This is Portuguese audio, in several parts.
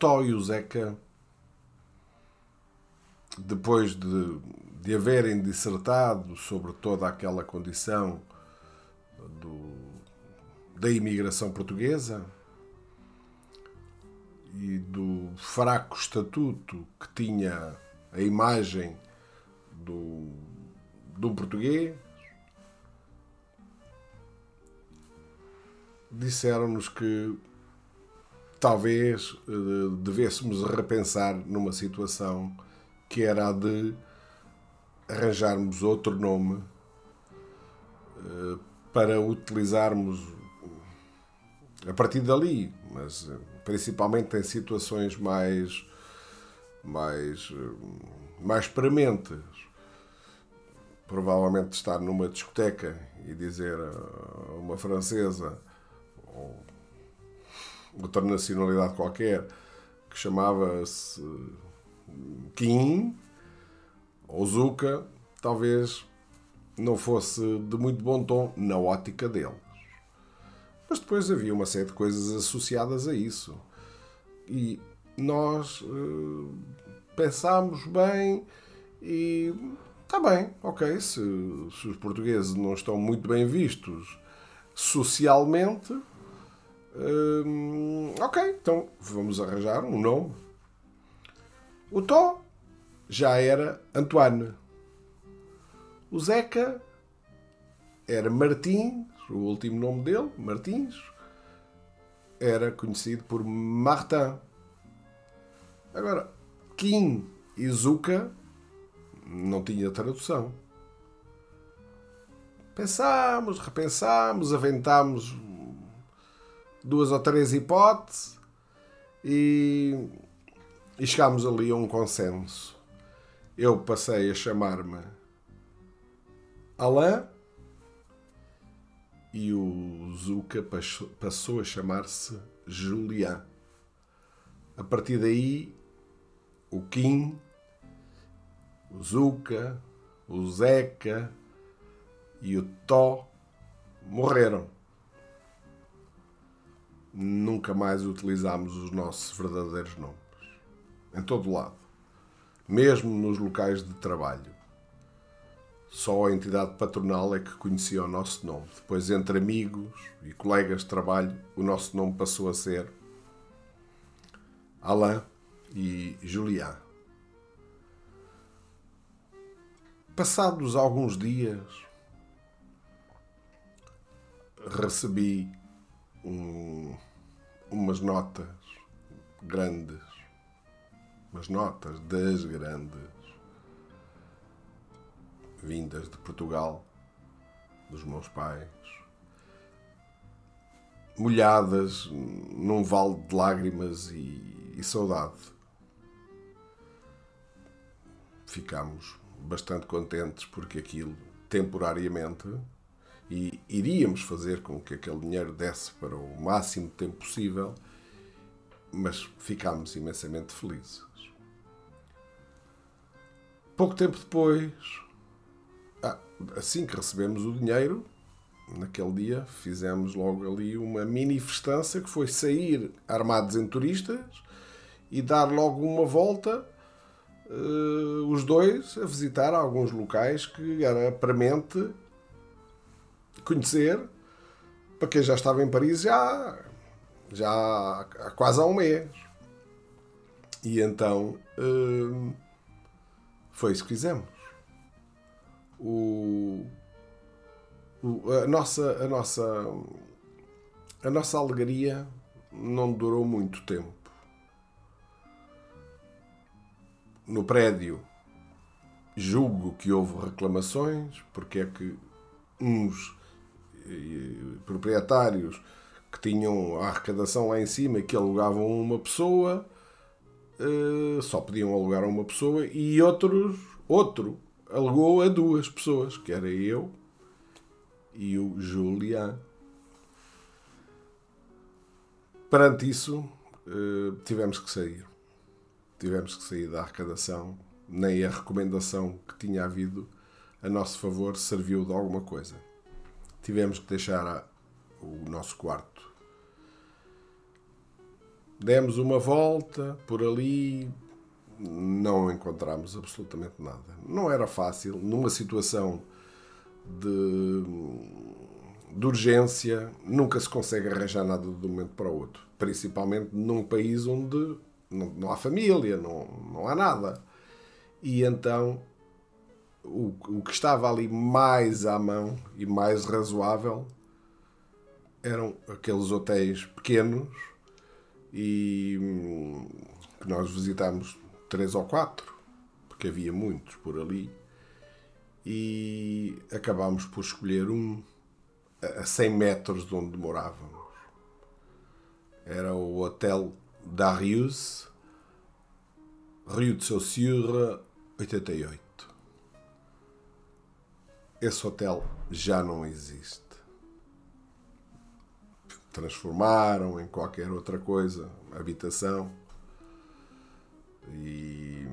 Tó e o Zeca, depois de, de haverem dissertado sobre toda aquela condição do, da imigração portuguesa e do fraco estatuto que tinha a imagem do, do português, disseram-nos que talvez uh, devêssemos repensar numa situação que era a de arranjarmos outro nome uh, para utilizarmos a partir dali, mas uh, principalmente em situações mais mais mais prementes. Provavelmente estar numa discoteca e dizer a uma francesa ou outra nacionalidade qualquer que chamava-se Kim ou Zuka, talvez não fosse de muito bom tom na ótica deles. Mas depois havia uma série de coisas associadas a isso. E nós uh, pensámos bem e está bem, ok, se, se os portugueses não estão muito bem vistos socialmente, Hum, ok, então vamos arranjar um nome. O Tó já era Antoine. O Zeca era Martins, o último nome dele, Martins, era conhecido por Martin. Agora, Kim e Zuka não tinha tradução. Pensámos, repensámos, aventámos duas ou três hipóteses e, e chegámos ali a um consenso. Eu passei a chamar-me Alain e o Zuka passou a chamar-se Julian. A partir daí, o Kim, o Zuka, o Zeca e o Tó morreram nunca mais utilizámos os nossos verdadeiros nomes. Em todo lado. Mesmo nos locais de trabalho. Só a entidade patronal é que conhecia o nosso nome. Depois, entre amigos e colegas de trabalho, o nosso nome passou a ser Alain e Julián. Passados alguns dias, recebi um, umas notas grandes, umas notas das grandes, vindas de Portugal, dos meus pais, molhadas num vale de lágrimas e, e saudade. Ficámos bastante contentes porque aquilo, temporariamente, e iríamos fazer com que aquele dinheiro desse para o máximo tempo possível, mas ficámos imensamente felizes. Pouco tempo depois, ah, assim que recebemos o dinheiro, naquele dia fizemos logo ali uma mini festança que foi sair armados em turistas e dar logo uma volta uh, os dois a visitar alguns locais que era premente conhecer, para quem já estava em Paris já, já há quase há um mês. E então hum, foi isso que fizemos. O, o, a, nossa, a, nossa, a nossa alegria não durou muito tempo. No prédio, julgo que houve reclamações, porque é que uns proprietários que tinham a arrecadação lá em cima que alugavam uma pessoa, uh, só podiam alugar a uma pessoa, e outros, outro alugou a duas pessoas, que era eu e o Julian. Perante isso, uh, tivemos que sair. Tivemos que sair da arrecadação. Nem a recomendação que tinha havido a nosso favor serviu de alguma coisa tivemos que deixar o nosso quarto. demos uma volta por ali, não encontramos absolutamente nada. Não era fácil, numa situação de, de urgência, nunca se consegue arranjar nada de um momento para o outro. Principalmente num país onde não, não há família, não, não há nada. E então o, o que estava ali mais à mão e mais razoável eram aqueles hotéis pequenos e hum, que nós visitámos três ou quatro, porque havia muitos por ali, e acabámos por escolher um a 100 metros de onde morávamos. Era o Hotel Darius, Rio de Saussure, 88. Esse hotel já não existe. Transformaram em qualquer outra coisa, habitação. E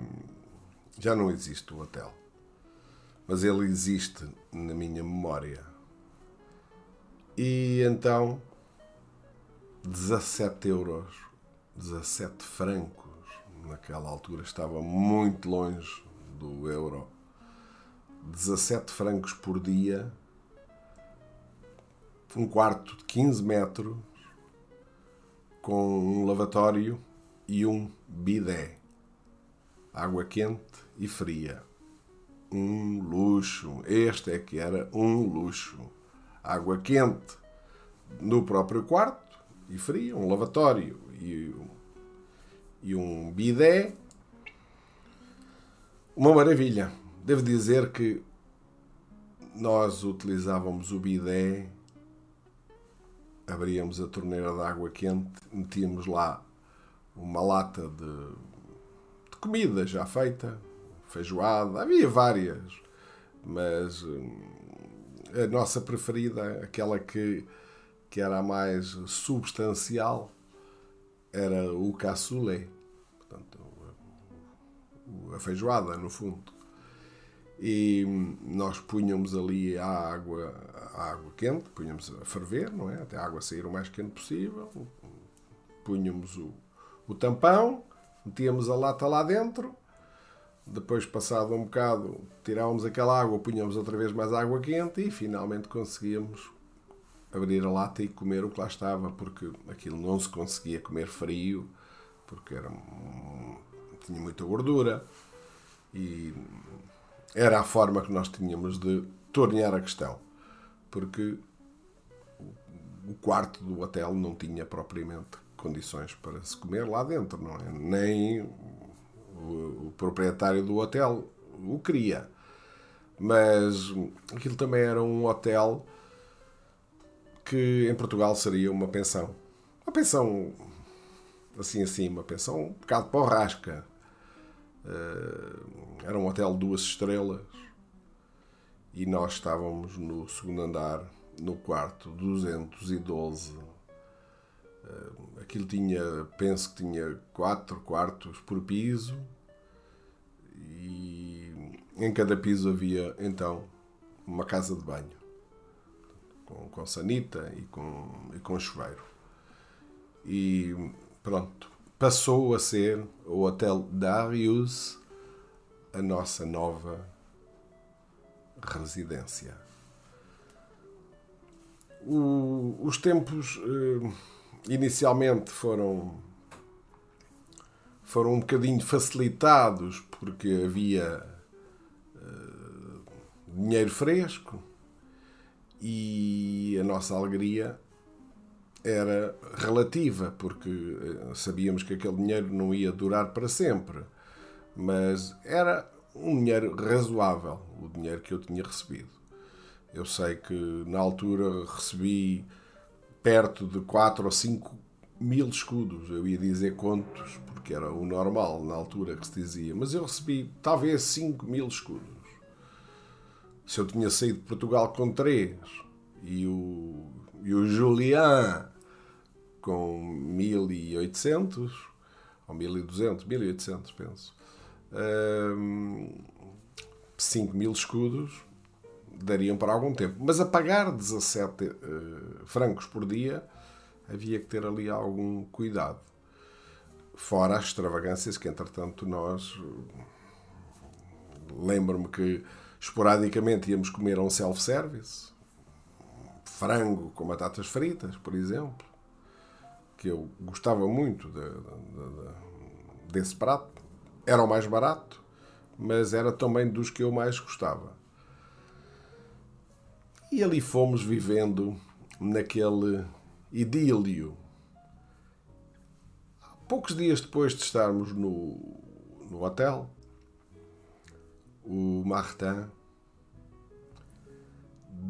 já não existe o hotel. Mas ele existe na minha memória. E então, 17 euros, 17 francos, naquela altura estava muito longe do euro. 17 francos por dia, um quarto de 15 metros, com um lavatório e um bidé. Água quente e fria. Um luxo. Este é que era um luxo. Água quente no próprio quarto e fria, um lavatório e, e um bidé. Uma maravilha. Devo dizer que nós utilizávamos o bidé, abríamos a torneira de água quente, metíamos lá uma lata de, de comida já feita, feijoada, havia várias, mas hum, a nossa preferida, aquela que, que era a mais substancial, era o cassoulet, portanto, a feijoada, no fundo e nós punhamos ali a água, a água quente, punhamos a ferver, não é? Até a água sair o mais quente possível, punhamos o, o tampão, metíamos a lata lá dentro, depois, passado um bocado, tirávamos aquela água, punhamos outra vez mais água quente e finalmente conseguíamos abrir a lata e comer o que lá estava, porque aquilo não se conseguia comer frio, porque era, tinha muita gordura. E era a forma que nós tínhamos de tornear a questão, porque o quarto do hotel não tinha propriamente condições para se comer lá dentro, não é? Nem o, o proprietário do hotel o queria. Mas aquilo também era um hotel que em Portugal seria uma pensão. Uma pensão assim assim, uma pensão um bocado porrasca. Uh, era um hotel duas estrelas e nós estávamos no segundo andar, no quarto 212. Eh, aquilo tinha, penso que tinha quatro quartos por piso e em cada piso havia então uma casa de banho com, com sanita e com, e com chuveiro. E pronto, passou a ser o Hotel Darius a nossa nova residência. O, os tempos eh, inicialmente foram foram um bocadinho facilitados porque havia eh, dinheiro fresco e a nossa alegria era relativa porque eh, sabíamos que aquele dinheiro não ia durar para sempre mas era um dinheiro razoável, o dinheiro que eu tinha recebido. Eu sei que na altura recebi perto de 4 ou 5 mil escudos, eu ia dizer contos, porque era o normal na altura que se dizia, mas eu recebi talvez 5 mil escudos. Se eu tinha saído de Portugal com 3 e o, e o Julian com 1800 ou 1200, 1800 penso, 5 mil escudos dariam para algum tempo. Mas a pagar 17 uh, francos por dia havia que ter ali algum cuidado. Fora as extravagâncias que, entretanto, nós. Lembro-me que esporadicamente íamos comer a um self-service. Frango com batatas fritas, por exemplo. Que eu gostava muito de, de, de, desse prato. Era o mais barato, mas era também dos que eu mais gostava. E ali fomos vivendo naquele idílio poucos dias depois de estarmos no, no hotel, o Martin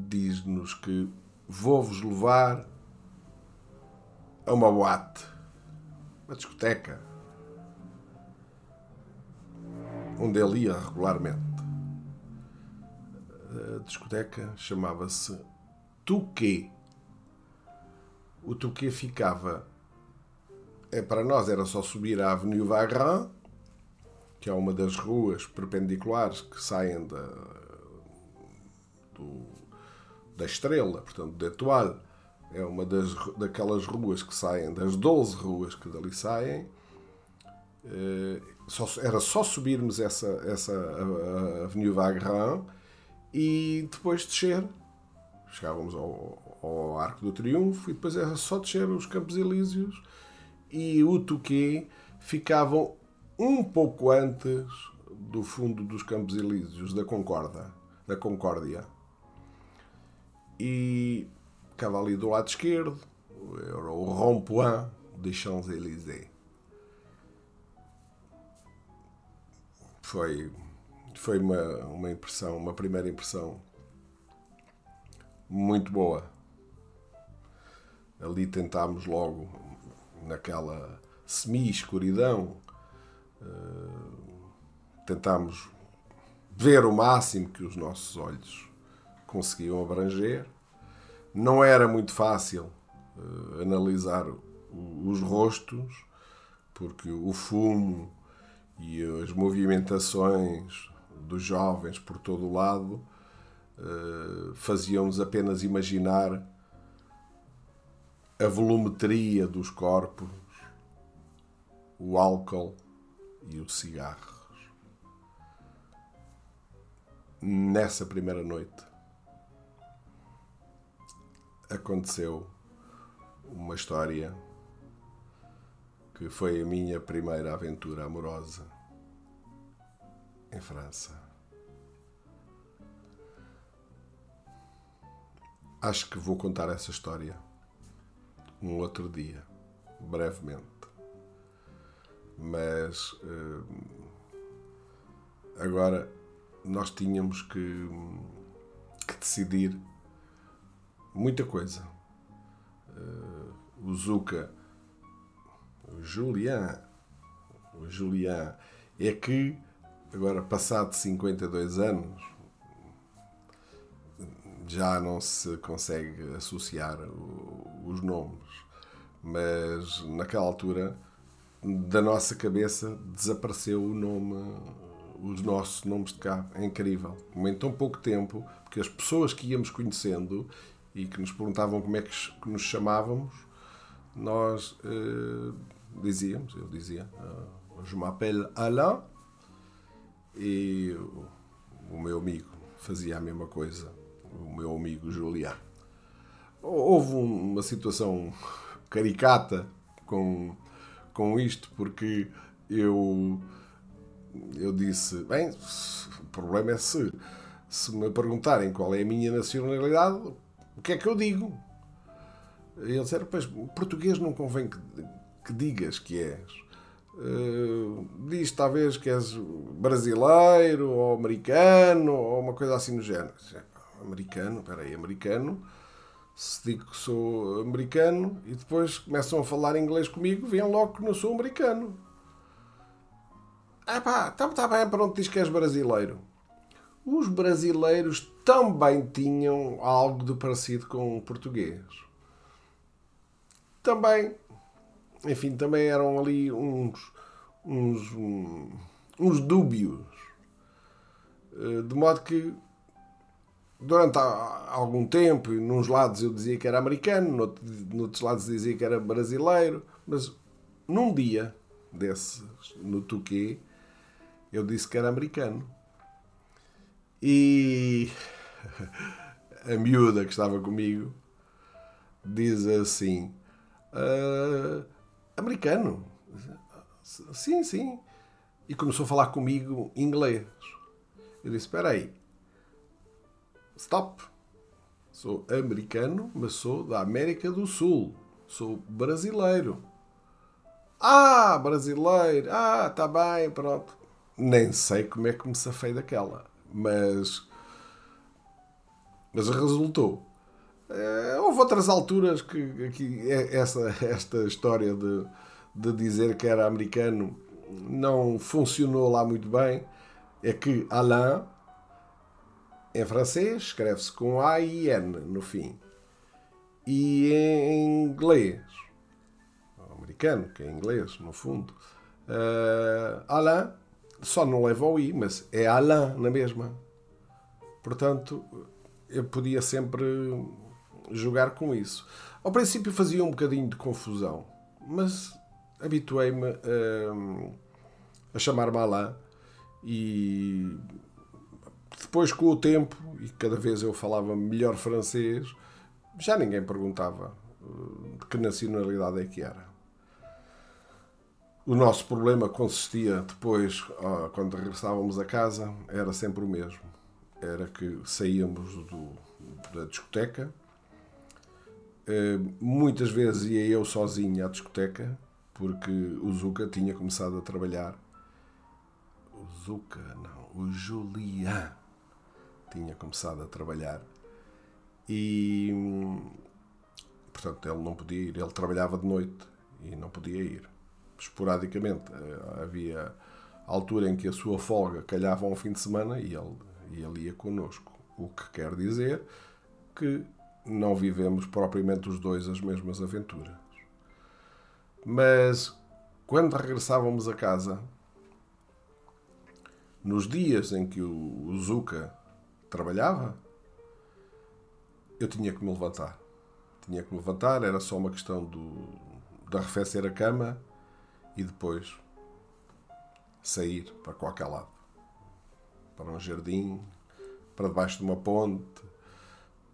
diz-nos que vou-vos levar a uma boate, uma discoteca, onde ele ia regularmente. A discoteca chamava-se Touquet. O Touquet ficava é, para nós era só subir a Avenue Vagrand, que é uma das ruas perpendiculares que saem da, do, da Estrela, portanto, de Etoile. É uma das, daquelas ruas que saem, das 12 ruas que dali saem. Só, era só subirmos essa, essa Avenue Vagrand e depois descer. Chegávamos ao, ao Arco do Triunfo e depois era só descer os Campos Elíseos e o Tuquê ficavam um pouco antes do fundo dos Campos Elíseos, da Concórdia, da Concórdia. E ficava ali do lado esquerdo, era o rond-point de Champs-Élysées. Foi, foi uma, uma impressão, uma primeira impressão muito boa. Ali tentámos logo naquela semi-escuridão, uh, tentámos ver o máximo que os nossos olhos conseguiam abranger. Não era muito fácil uh, analisar os rostos, porque o fumo e as movimentações dos jovens por todo o lado uh, faziam-nos apenas imaginar a volumetria dos corpos, o álcool e os cigarros. Nessa primeira noite aconteceu uma história que foi a minha primeira aventura amorosa em França. Acho que vou contar essa história um outro dia, brevemente. Mas uh, agora nós tínhamos que, que decidir muita coisa. Uh, o Zuka, o Julian, o Julian é que agora passado 52 anos já não se consegue associar os nomes, mas naquela altura da nossa cabeça desapareceu o nome, os nossos nomes de cá. É incrível. Em tão pouco tempo, porque as pessoas que íamos conhecendo e que nos perguntavam como é que nos chamávamos, nós uh, dizíamos, eu dizia, uh, je m'appelle Alain, e o, o meu amigo fazia a mesma coisa o meu amigo Julián. Houve uma situação caricata com, com isto, porque eu, eu disse: bem, o problema é se, se me perguntarem qual é a minha nacionalidade, o que é que eu digo? E ele disse: pois, português não convém que, que digas que és. Uh, diz talvez que és brasileiro ou americano ou uma coisa assim no género americano, peraí, americano, se digo que sou americano e depois começam a falar inglês comigo, vêm logo que não sou americano. Ah pá, está tá bem, pronto, diz que és brasileiro. Os brasileiros também tinham algo de parecido com o português. Também, enfim, também eram ali uns, uns, uns dúbios. Eh, de modo que durante algum tempo, nos lados eu dizia que era americano, noutros lados dizia que era brasileiro, mas num dia, desses no Tuquê, eu disse que era americano. E a miúda que estava comigo diz assim: uh, americano. Sim, sim. E começou a falar comigo inglês. Eu disse: Espera aí. Stop. Sou americano, mas sou da América do Sul. Sou brasileiro. Ah, brasileiro. Ah, tá bem, pronto. Nem sei como é que me safei daquela. Mas. Mas resultou. É, houve outras alturas que, que essa, esta história de, de dizer que era americano não funcionou lá muito bem. É que Alain, em francês, escreve-se com A e N no fim. E em inglês, americano, que é inglês, no fundo, uh, Alain só não leva o I, mas é Alain na mesma. Portanto, eu podia sempre jogar com isso. Ao princípio fazia um bocadinho de confusão, mas habituei-me a, a chamar-me Alain e depois com o tempo, e cada vez eu falava melhor francês, já ninguém perguntava de que nacionalidade é que era. O nosso problema consistia depois, quando regressávamos a casa, era sempre o mesmo. Era que saíamos do, da discoteca, eh, muitas vezes ia eu sozinho à discoteca, porque o Zuka tinha começado a trabalhar. O Zuka, não, o Julian tinha começado a trabalhar. E, portanto, ele não podia ir. Ele trabalhava de noite e não podia ir esporadicamente. Eh, havia altura em que a sua folga calhava um fim de semana e ele, e ele ia connosco. O que quer dizer que não vivemos propriamente os dois as mesmas aventuras. Mas quando regressávamos a casa, nos dias em que o Zuka trabalhava, eu tinha que me levantar. Tinha que me levantar, era só uma questão do, de arrefecer a cama e depois sair para qualquer lado. Para um jardim, para debaixo de uma ponte,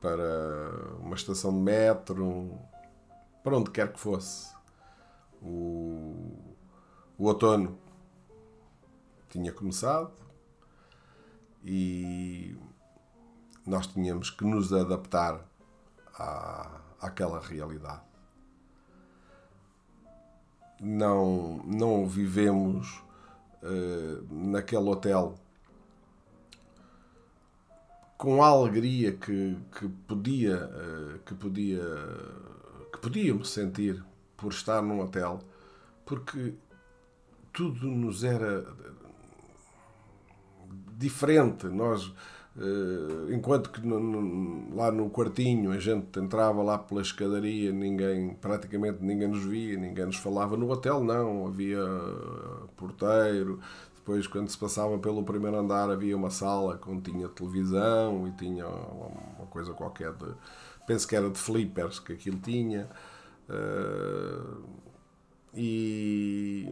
para uma estação de metro, para onde quer que fosse. O, o outono tinha começado e nós tínhamos que nos adaptar à, àquela realidade não, não vivemos uh, naquele hotel com a alegria que, que podia uh, que podia que podíamos sentir por estar num hotel porque tudo nos era diferente nós Uh, enquanto que lá no quartinho a gente entrava lá pela escadaria, ninguém, praticamente ninguém nos via, ninguém nos falava. No hotel não, havia porteiro. Depois, quando se passava pelo primeiro andar, havia uma sala onde tinha televisão e tinha uma coisa qualquer de. Penso que era de flippers que aquilo tinha. Uh, e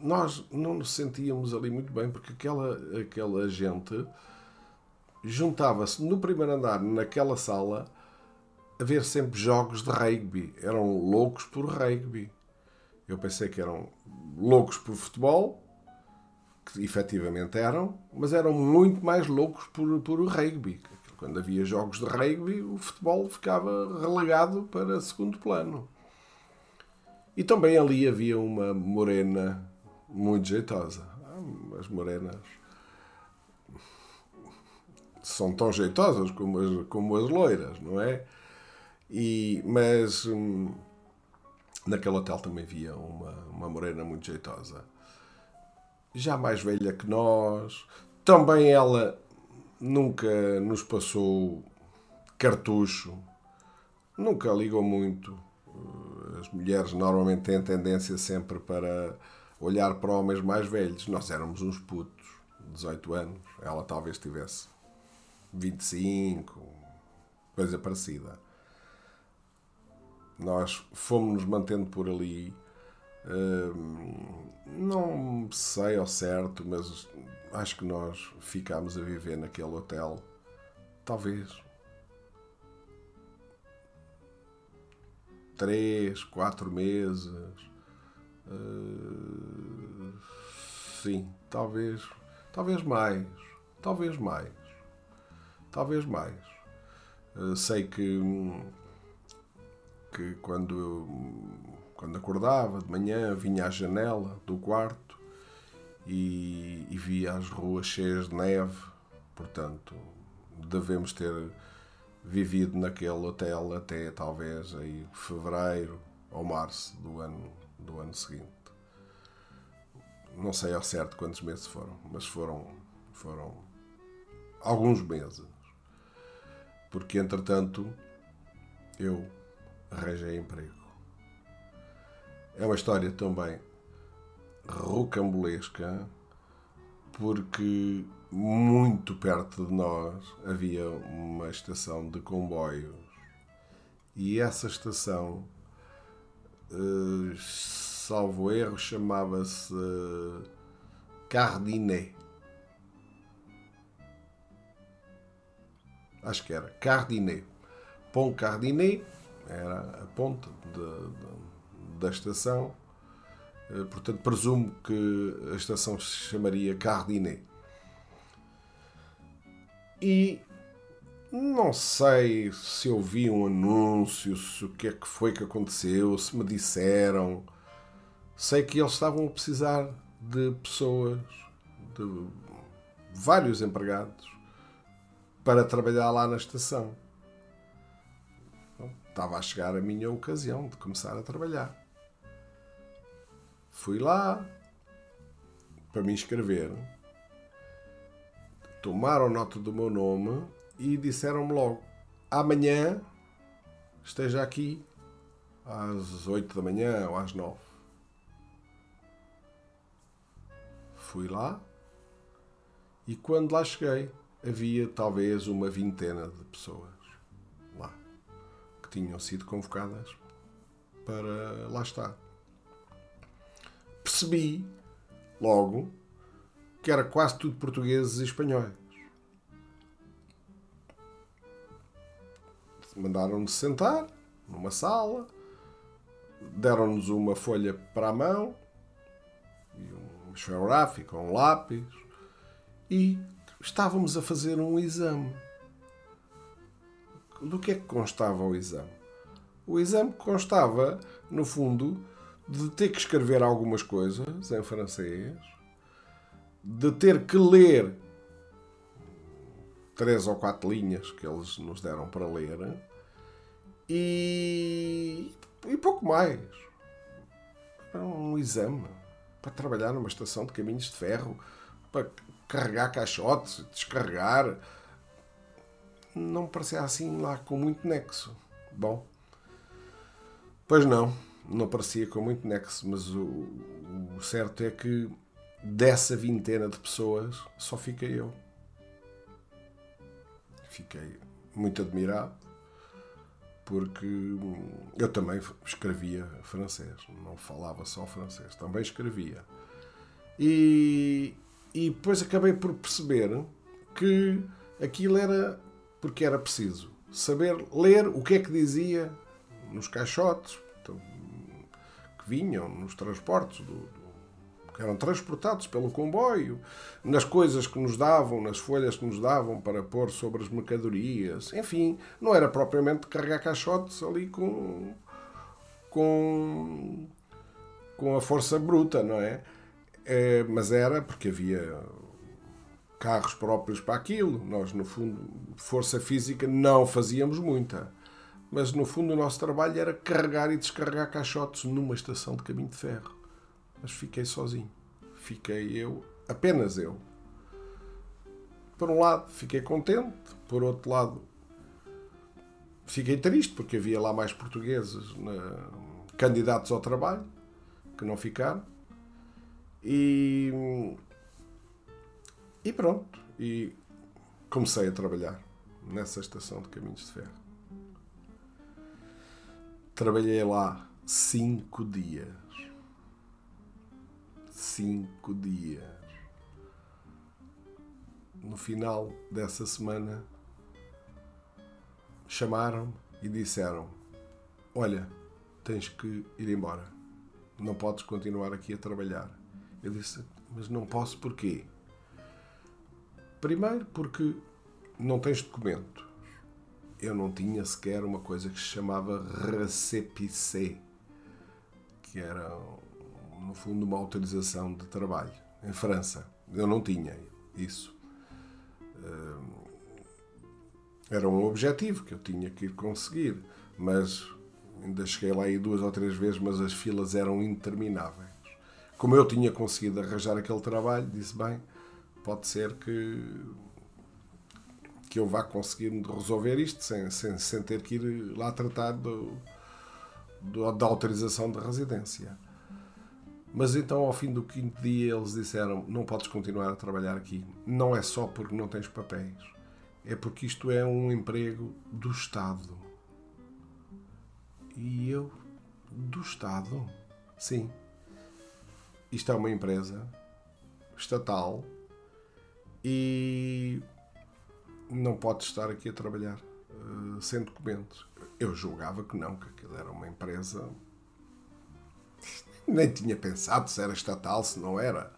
nós não nos sentíamos ali muito bem porque aquela, aquela gente juntava-se no primeiro andar, naquela sala, a ver sempre jogos de rugby. Eram loucos por rugby. Eu pensei que eram loucos por futebol, que efetivamente eram, mas eram muito mais loucos por, por rugby. Quando havia jogos de rugby, o futebol ficava relegado para segundo plano. E também ali havia uma morena muito jeitosa. Ah, as morenas são tão jeitosas como as, como as loiras, não é? E, mas hum, naquele hotel também havia uma, uma morena muito jeitosa, já mais velha que nós. Também ela nunca nos passou cartucho, nunca ligou muito. As mulheres normalmente têm tendência sempre para olhar para homens mais velhos. Nós éramos uns putos, 18 anos. Ela talvez tivesse 25, coisa parecida. Nós fomos nos mantendo por ali Não sei ao certo, mas acho que nós ficámos a viver naquele hotel, talvez três, quatro meses. Uh, sim, talvez, talvez mais, talvez mais, talvez mais. Uh, sei que que quando eu, quando acordava de manhã vinha à janela do quarto e, e via as ruas cheias de neve, portanto devemos ter vivido naquele hotel até talvez aí fevereiro ou março do ano, do ano seguinte. Não sei ao certo quantos meses foram, mas foram, foram alguns meses. Porque entretanto eu arranjei emprego. É uma história também rocambolesca porque muito perto de nós havia uma estação de comboios e essa estação, eh, salvo erro, chamava-se Cardinet. Acho que era Cardinet. Pont Cardinet era a ponte de, de, da estação. Eh, portanto, presumo que a estação se chamaria Cardinet. E não sei se eu vi um anúncio, se o que é que foi que aconteceu, se me disseram. Sei que eles estavam a precisar de pessoas, de vários empregados, para trabalhar lá na estação. Estava a chegar a minha ocasião de começar a trabalhar. Fui lá para me inscrever tomaram nota do meu nome e disseram-me logo: amanhã esteja aqui às 8 da manhã ou às 9. Fui lá e quando lá cheguei havia talvez uma vintena de pessoas lá que tinham sido convocadas para lá estar. Percebi logo que era quase tudo portugueses e espanhóis. Mandaram-nos sentar numa sala, deram-nos uma folha para a mão, um esferográfico, um lápis, e estávamos a fazer um exame. Do que é que constava o exame? O exame constava, no fundo, de ter que escrever algumas coisas em francês, de ter que ler três ou quatro linhas que eles nos deram para ler e, e pouco mais. Era um exame para trabalhar numa estação de caminhos de ferro, para carregar caixotes, descarregar. Não parecia assim lá com muito nexo. Bom, pois não, não parecia com muito nexo, mas o, o certo é que dessa vintena de pessoas, só fiquei eu. Fiquei muito admirado, porque eu também escrevia francês, não falava só francês, também escrevia. E, e depois acabei por perceber que aquilo era porque era preciso saber ler o que é que dizia nos caixotes que vinham nos transportes do, que eram transportados pelo comboio, nas coisas que nos davam, nas folhas que nos davam para pôr sobre as mercadorias. Enfim, não era propriamente carregar caixotes ali com, com, com a força bruta, não é? é mas era porque havia carros próprios para aquilo. Nós, no fundo, força física não fazíamos muita. Mas, no fundo, o nosso trabalho era carregar e descarregar caixotes numa estação de caminho de ferro mas fiquei sozinho. Fiquei eu, apenas eu. Por um lado, fiquei contente, por outro lado, fiquei triste porque havia lá mais portugueses candidatos ao trabalho que não ficaram. E, e pronto. E comecei a trabalhar nessa estação de caminhos de ferro. Trabalhei lá cinco dias cinco dias. No final dessa semana, chamaram-me e disseram: Olha, tens que ir embora. Não podes continuar aqui a trabalhar. Eu disse: Mas não posso porquê? Primeiro, porque não tens documento. Eu não tinha sequer uma coisa que se chamava recépissé, que era, no fundo, uma autorização de trabalho em França. Eu não tinha isso. Era um objetivo que eu tinha que ir conseguir, mas ainda cheguei lá aí duas ou três vezes, mas as filas eram intermináveis. Como eu tinha conseguido arranjar aquele trabalho, disse bem, pode ser que que eu vá conseguir resolver isto sem, sem, sem ter que ir lá tratar do, do, da autorização de residência. Mas então, ao fim do quinto dia, eles disseram: Não podes continuar a trabalhar aqui. Não é só porque não tens papéis, é porque isto é um emprego do Estado. E eu, do Estado? Sim. Isto é uma empresa estatal e não pode estar aqui a trabalhar uh, sem documentos. Eu julgava que não, que aquilo era uma empresa. Nem tinha pensado se era estatal, se não era.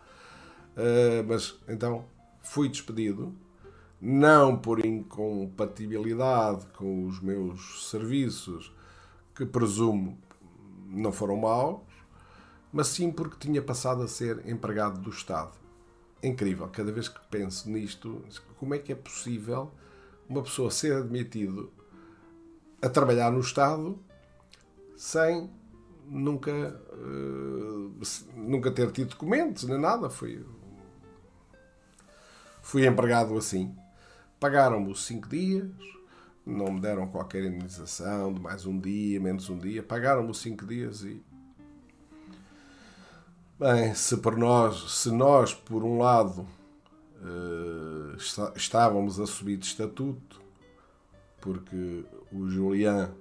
Uh, mas então fui despedido, não por incompatibilidade com os meus serviços, que presumo não foram maus, mas sim porque tinha passado a ser empregado do Estado incrível. Cada vez que penso nisto, como é que é possível uma pessoa ser admitido a trabalhar no Estado sem nunca, uh, nunca ter tido documentos nem nada? Fui, fui empregado assim. Pagaram-me os cinco dias, não me deram qualquer indenização de mais um dia, menos um dia. Pagaram-me os cinco dias e Bem, se por nós, se nós por um lado uh, estávamos a subir de estatuto, porque o Julian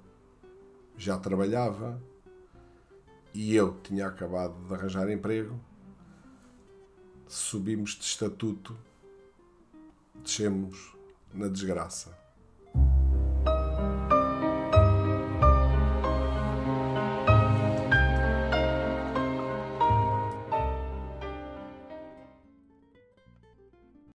já trabalhava e eu tinha acabado de arranjar emprego, subimos de estatuto, descemos na desgraça.